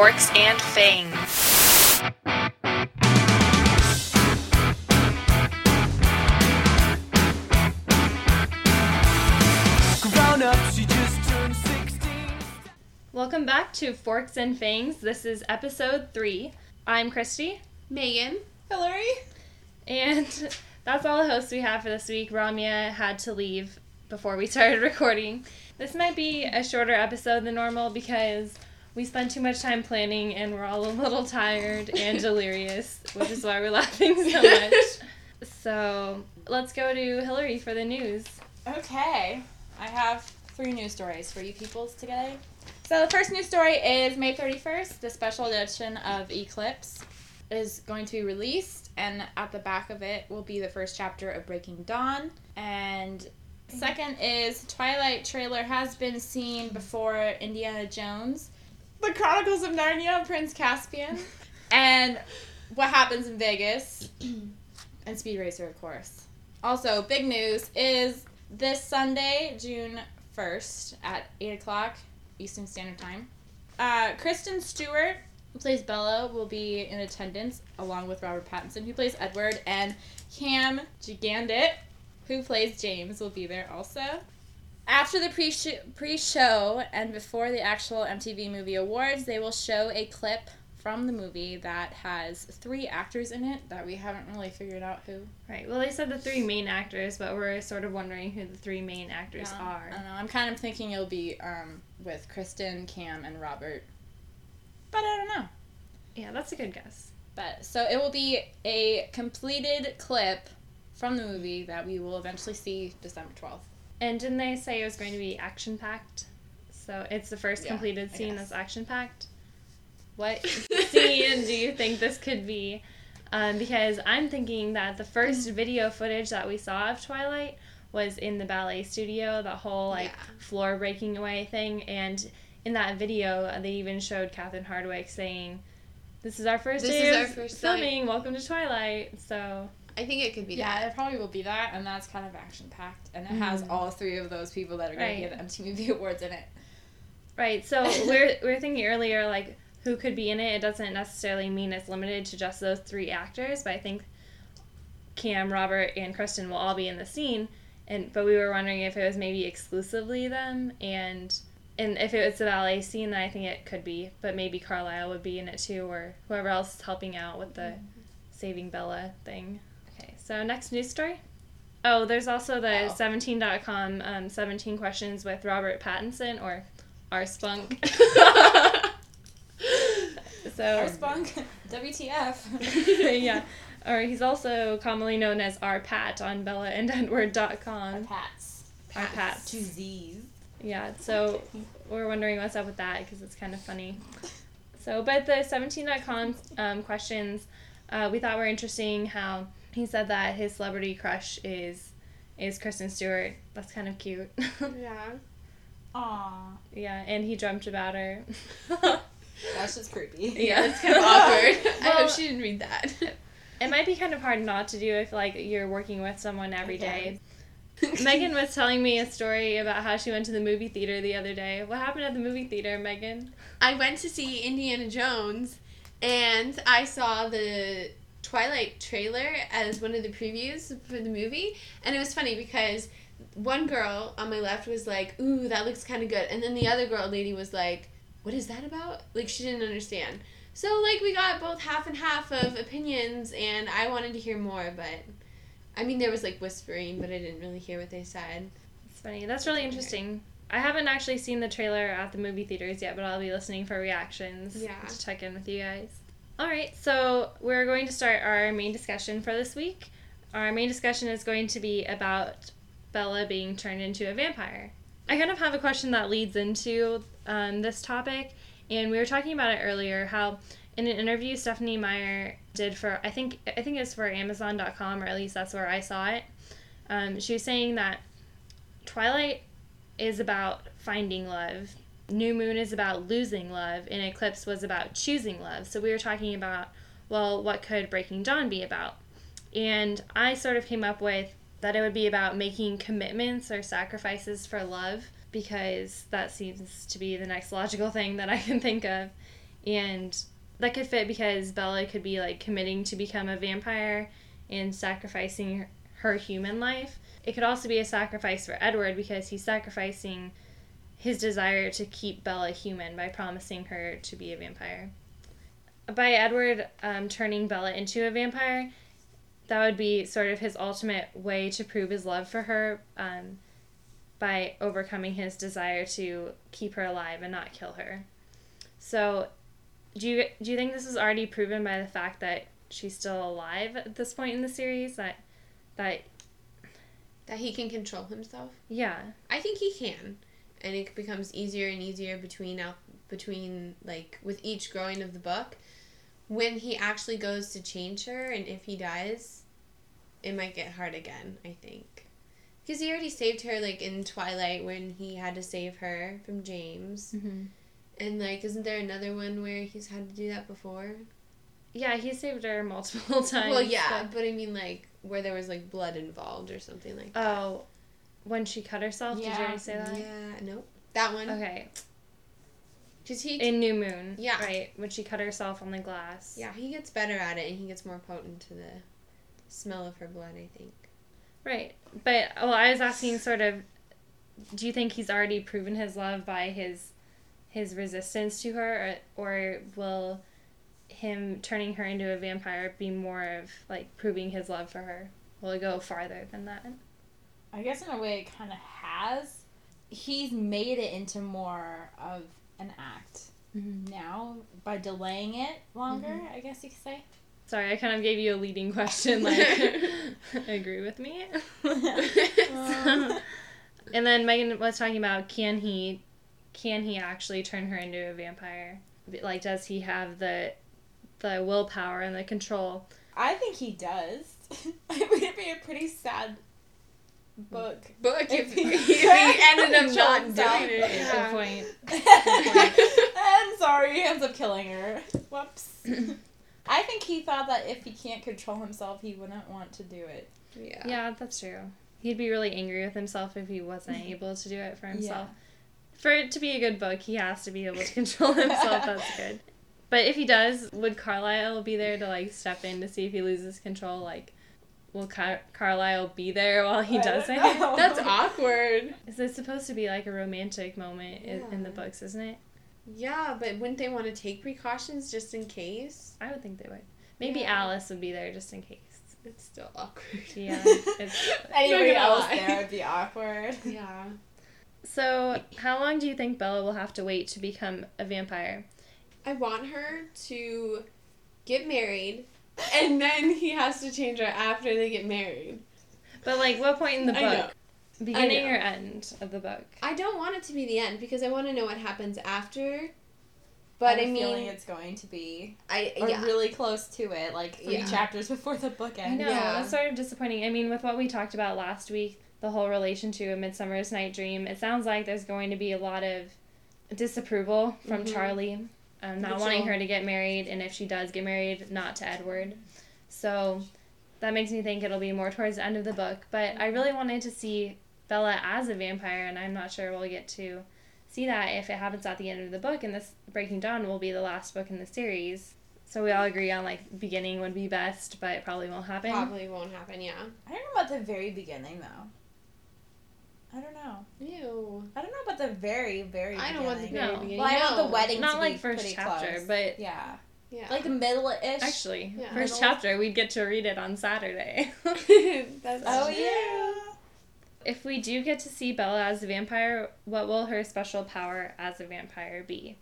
Forks and Fangs. Grown up, she just turned 16. Welcome back to Forks and Fangs. This is episode three. I'm Christy, Megan. Hillary. and that's all the hosts we have for this week. Ramya had to leave before we started recording. This might be a shorter episode than normal because we spent too much time planning and we're all a little tired and delirious, which is why we're laughing so much. So let's go to Hillary for the news. Okay, I have three news stories for you peoples today. So the first news story is May 31st, the special edition of Eclipse is going to be released, and at the back of it will be the first chapter of Breaking Dawn. And second is Twilight trailer has been seen before Indiana Jones, The Chronicles of Narnia, Prince Caspian, and What Happens in Vegas, and Speed Racer, of course. Also, big news is this Sunday, June 1st at 8 o'clock Eastern Standard Time. Uh, Kristen Stewart, who plays Bella, will be in attendance along with Robert Pattinson, who plays Edward, and Cam Gigandet, who plays James, will be there also. After the pre pre show and before the actual MTV Movie Awards, they will show a clip from the movie that has three actors in it that we haven't really figured out who. Right. Well, they said the three main actors, but we're sort of wondering who the three main actors Yeah, are. I don't know. I'm kind of thinking it'll be um, with Kristen, Cam, and Robert. But I don't know. Yeah, that's a good guess. But so it will be a completed clip from the movie that we will eventually see December 12th. And didn't they say it was going to be action packed? So it's the first Yeah, completed scene that's action packed. What scene do you think this could be? Um, because I'm thinking that the first Mm. video footage that we saw of Twilight was in the ballet studio, the whole like Yeah. floor breaking away thing, and in that video uh, they even showed Catherine Hardwicke saying, "This is our first This day is of our first filming. Welcome to Twilight." So I think it could be Yeah, that. it probably will be that, and that's kind of action packed. And it has Mhm. all three of those people that are going to get the MTV Awards in it. Right. So we're we're thinking earlier like who could be in it. It doesn't necessarily mean it's limited to just those three actors, but I think Cam, Robert, and Kristen will all be in the scene. And but we were wondering if it was maybe exclusively them, and and if it was the ballet scene, then I think it could be. But maybe Carlisle would be in it too, or whoever else is helping out with the Saving Bella thing. So next news story. Oh, there's also the Oh. 17.com um, 17 questions with Robert Pattinson or R Spunk. so Our spunk, WTF. yeah. Or he's also commonly known as R Pat on Bella and BellaandEdward.com. Pats. R Pats. Two Z's. Yeah, so we're wondering what's up with that because it's kind of funny. So, but the 17.com um, questions uh, we thought were interesting how he said that his celebrity crush is is Kristen Stewart. That's kind of cute. Yeah. Aww. yeah, and he dreamt about her. That's just creepy. yeah, It's kind of awkward. I hope she didn't read that. It might be kind of hard not to do if like you're working with someone every Yeah. day. Megan was telling me a story about how she went to the movie theater the other day. What happened at the movie theater, Megan? I went to see Indiana Jones, and I saw the Twilight trailer as one of the previews for the movie, and it was funny because one girl on my left was like, "Ooh, that looks kind of good," and then the other girl lady was like, "What is that about?" Like she didn't understand. So like we got both half and half of opinions, and I wanted to hear more, but I mean there was like whispering, but I didn't really hear what they said. It's funny. That's really interesting. I haven't actually seen the trailer at the movie theaters yet, but I'll be listening for reactions Yeah. to check in with you guys. All right, so we're going to start our main discussion for this week. Our main discussion is going to be about Bella being turned into a vampire. I kind of have a question that leads into um, this topic, and we were talking about it earlier. How in an interview Stephenie Meyer did for I think I think it's for Amazon.com, or at least that's where I saw it. Um, she was saying that Twilight is about finding love. New Moon is about losing love, and Eclipse was about choosing love. So we were talking about, well, what could Breaking Dawn be about? And I sort of came up with that it would be about making commitments or sacrifices for love, because that seems to be the next logical thing that I can think of. And that could fit because Bella could be like committing to become a vampire and sacrificing her human life. It could also be a sacrifice for Edward because he's sacrificing his desire to keep Bella human by promising her to be a vampire. By Edward um, turning Bella into a vampire, that would be sort of his ultimate way to prove his love for her um, by overcoming his desire to keep her alive and not kill her. So, do you do you think this is already proven by the fact that she's still alive at this point in the series? That that That he can control himself. yeah I think he can, and it becomes easier and easier between out between like with each growing of the book. When he actually goes to change her, and if he dies, it might get hard again. I think, because he already saved her like in Twilight when he had to save her from James, mm-hmm. and like isn't there another one where he's had to do that before? yeah he saved her multiple times. well, yeah, but- but I mean like where there was like blood involved or something like that. oh, when she cut herself, did you Yeah. already say that? Yeah, nope. That one. Okay, Because he in New Moon. Yeah. Right when she cut herself on the glass. Yeah, he gets better at it and he gets more potent to the smell of her blood, I think. Right. But well, I was asking sort of do you think he's already proven his love by his his resistance to her or, or will him turning her into a vampire be more of like proving his love for her? Will it go farther than that? I guess in a way it kind of has. He's made it into more of an act Mm-hmm. now by delaying it longer, I guess you could say. Sorry, I kind of gave you a leading question like agree with me. Um, and then Megan was talking about can he can he actually turn her into a vampire? Like does he have the the willpower and the control? I think he does. it would be a pretty sad book. Book If if he- he, if he ended up not John's doing out. it. Good point. and sorry, he ends up killing her. Whoops. I think he thought that if he can't control himself, he wouldn't want to do it. Yeah. Yeah, that's true. He'd be really angry with himself if he wasn't able to do it for himself. For it to be a good book, he has to be able to control himself. That's good. But if he does, would Carlisle be there to like step in to see if he loses control? Like, will Car- Carlisle be there while he I does don't it? know. That's awkward. Is it supposed to be like a romantic moment in, in the books, isn't it? Yeah, but wouldn't they want to take precautions just in case? I would think they would. Maybe Yeah. Alice would be there just in case. It's still awkward. Yeah, it's- Anybody else lie. there would be awkward. Yeah. So, how long do you think Bella will have to wait to become a vampire? I want her to get married, and then he has to change her after they get married. But like, what point in the book? Beginning or end of the book? I don't want it to be the end because I want to know what happens after. But I I, have a feeling mean, it's going to be I or yeah. really close to it, like three Yeah. chapters before the book end. I ends. know Yeah. it's sort of disappointing. I mean, with what we talked about last week, the whole relation to a Midsummer's Night Dream, it sounds like there's going to be a lot of disapproval from Mhm. Charlie, um, not Which wanting her to get married, and if she does get married, not to Edward. So that makes me think it'll be more towards the end of the book. But I really wanted to see Bella as a vampire, and I'm not sure we'll get to see that if it happens at the end of the book. And this Breaking Dawn will be the last book in the series. So we all agree on like beginning would be best, but it probably won't happen. probably won't happen. Yeah. I don't know about the very beginning though. I don't know. Ew. I don't know about the very, very. I beginning. don't want the very No. beginning. Well, I want the no. wedding. Not to like first chapter, close. but yeah, Yeah. like middle ish. actually, Yeah. first Middle. chapter we'd get to read it on Saturday. That's Oh true. yeah. if we do get to see Bella as a vampire, what will her special power as a vampire be?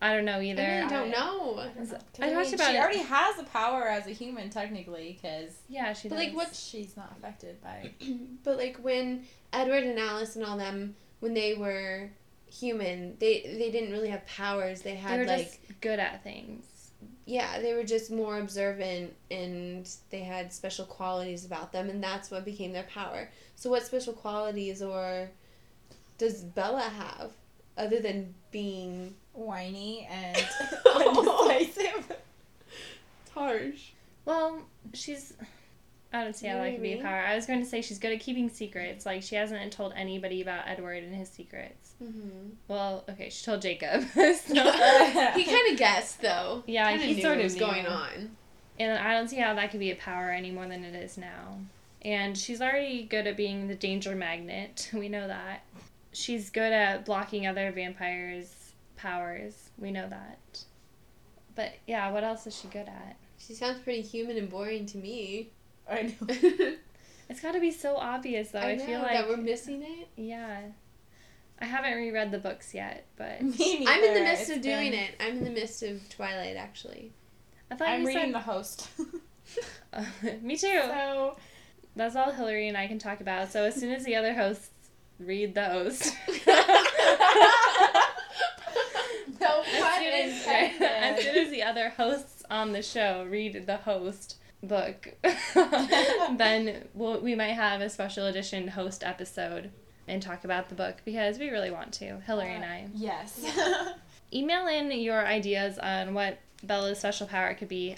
I don't know either. I really don't I- know. I talked about she it- already has the power as a human technically because Yeah, she But, does. like, what- she's not affected by. But like when Edward and Alice and all them, when they were human, they they didn't really have powers. They They had were like just good at things. yeah, they were just more observant and they had special qualities about them, and that's what became their power. So what special qualities or does Bella have other than being whiny and undecisive. harsh? Well, she's I don't see how that could be a power. I was going to say she's good at keeping secrets. Like she hasn't told anybody about Edward and his secrets. Mm-hmm. Well, okay, she told Jacob. so, he kind of guessed though. Yeah, Kinda he knew sort what of was going knew. on. and I don't see how that could be a power any more than it is now. And she's already good at being the danger magnet. We know that. She's good at blocking other vampires' powers. We know that. But yeah, what else is she good at? She sounds pretty human and boring to me. I know. It's got to be so obvious though. I, I, know feel like that we're missing it. yeah. I haven't reread the books yet, but Me I'm in the neither. midst of doing been- it. I'm in the midst of Twilight, actually. I thought I'm you reading said the host. me too. so That's all Hillary and I can talk about. So as soon as the other hosts read the host, no as soon as, soon as the other hosts on the show read the host book, then we'll, we might have a special edition host episode and talk about the book because we really want to. Hillary and I. Yes. Email in your ideas on what Bella's special power could be.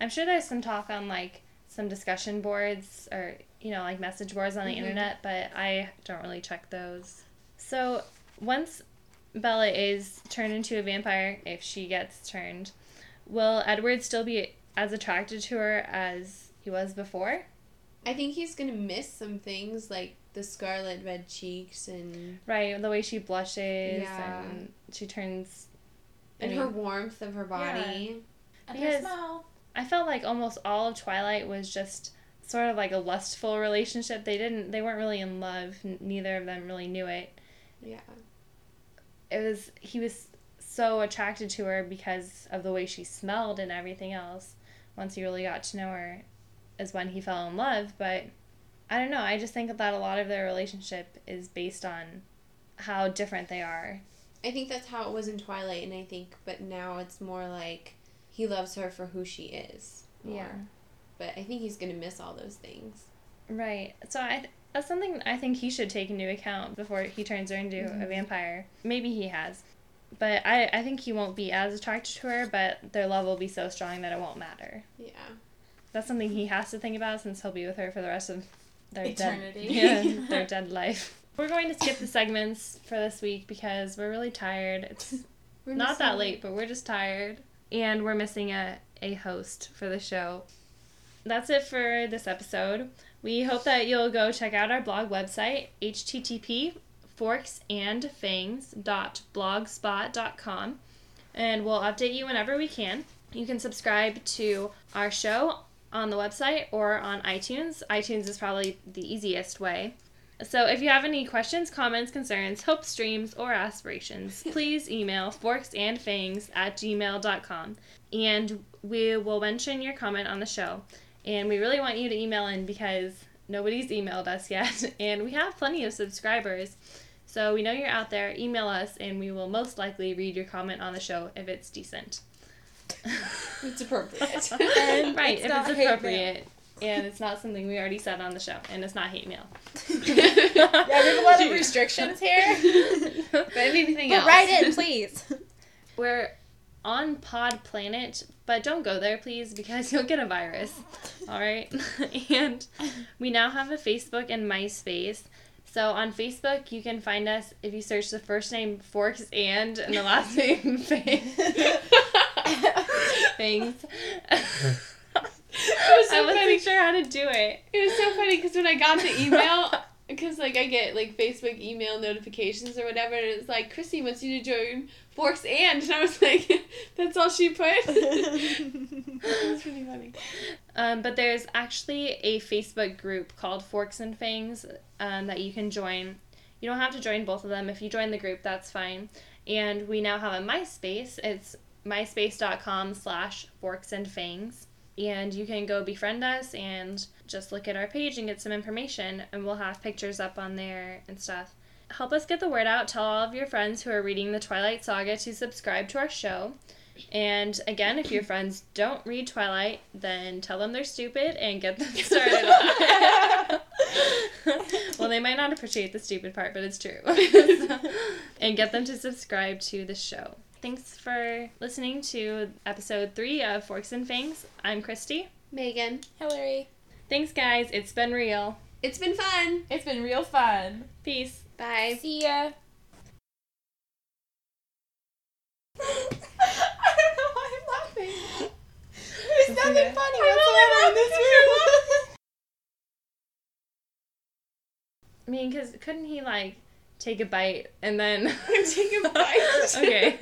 I'm sure there's some talk on like some discussion boards or you know like message boards on the Mhm. internet, but I don't really check those. So once Bella is turned into a vampire, if she gets turned, will Edward still be as attracted to her as he was before? I think he's gonna miss some things like the scarlet red cheeks and Right, the way she blushes Yeah. and she turns. I and mean, her warmth of her body. And Because- her smell. I felt like almost all of Twilight was just sort of like a lustful relationship. They didn't they weren't really in love. N- Neither of them really knew it. Yeah. It was he was so attracted to her because of the way she smelled and everything else. Once he really got to know her is when he fell in love, but I don't know. I just think that a lot of their relationship is based on how different they are. I think that's how it was in Twilight, and I think, but now it's more like he loves her for who she is. more. Yeah. But I think he's gonna miss all those things. Right. So I that's something I think he should take into account before he turns her into a mm-hmm. vampire. Maybe he has. But I, I think he won't be as attracted to her, but their love will be so strong that it won't matter. Yeah. That's something he has to think about since he'll be with her for the rest of their Eternity. dead yeah, their dead life. We're going to skip the segments for this week because we're really tired. It's We're not that late, but we're just tired. And we're missing a, a host for the show. That's it for this episode. We hope that you'll go check out our blog website, http forksandfangs.blogspot.com, and we'll update you whenever we can. You can subscribe to our show on the website or on iTunes. iTunes is probably the easiest way. So if you have any questions, comments, concerns, hopes, dreams, or aspirations, please email forksandfangs at gmail.com and we will mention your comment on the show. And we really want you to email in because nobody's emailed us yet and we have plenty of subscribers. So we know you're out there. Email us and we will most likely read your comment on the show if it's decent. It's appropriate. And right, it's if it's appropriate. And it's not something we already said on the show, and it's not hate mail. Yeah, there's a lot of restrictions here. but anything but else? write in, please. We're on Pod Planet, but don't go there, please, because you'll get a virus. All right. and we now have a Facebook and MySpace. So on Facebook, you can find us if you search the first name Forks and and the last name Things. It was so I wasn't funny. sure how to do it. It was so funny because when I got the email, because like I get like Facebook email notifications or whatever, and it's like Chrissy wants you to join Forks and, and I was like, that's all she put. it was really funny. Um, but there's actually a Facebook group called Forks and Fangs um, that you can join. You don't have to join both of them. If you join the group, that's fine. And we now have a MySpace. It's myspace.com slash forks and fangs. And you can go befriend us and just look at our page and get some information. And we'll have pictures up on there and stuff. Help us get the word out. Tell all of your friends who are reading the Twilight Saga to subscribe to our show. And again, if your friends don't read Twilight, then tell them they're stupid and get them started on well, they might not appreciate the stupid part, but it's true. and get them to subscribe to the show. Thanks for listening to episode three of Forks and Fangs. I'm Christy. Megan. Hillary. Thanks, guys. It's been real. It's been fun. It's been real fun. Peace. Bye. See ya. I don't know why I'm laughing. There's It's nothing okay. funny I'm whatsoever in only this laughing room. I mean, because couldn't he, like, take a bite and then. Take a bite. okay.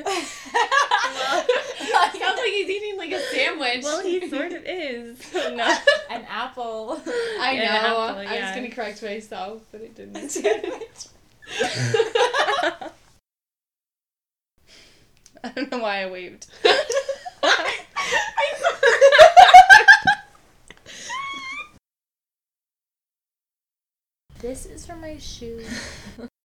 Sounds like he's eating like a sandwich. Well, he sort of is. no. An apple. I know. Yeah, I was gonna correct myself, but it didn't. I don't know why I waved. This is for my shoe.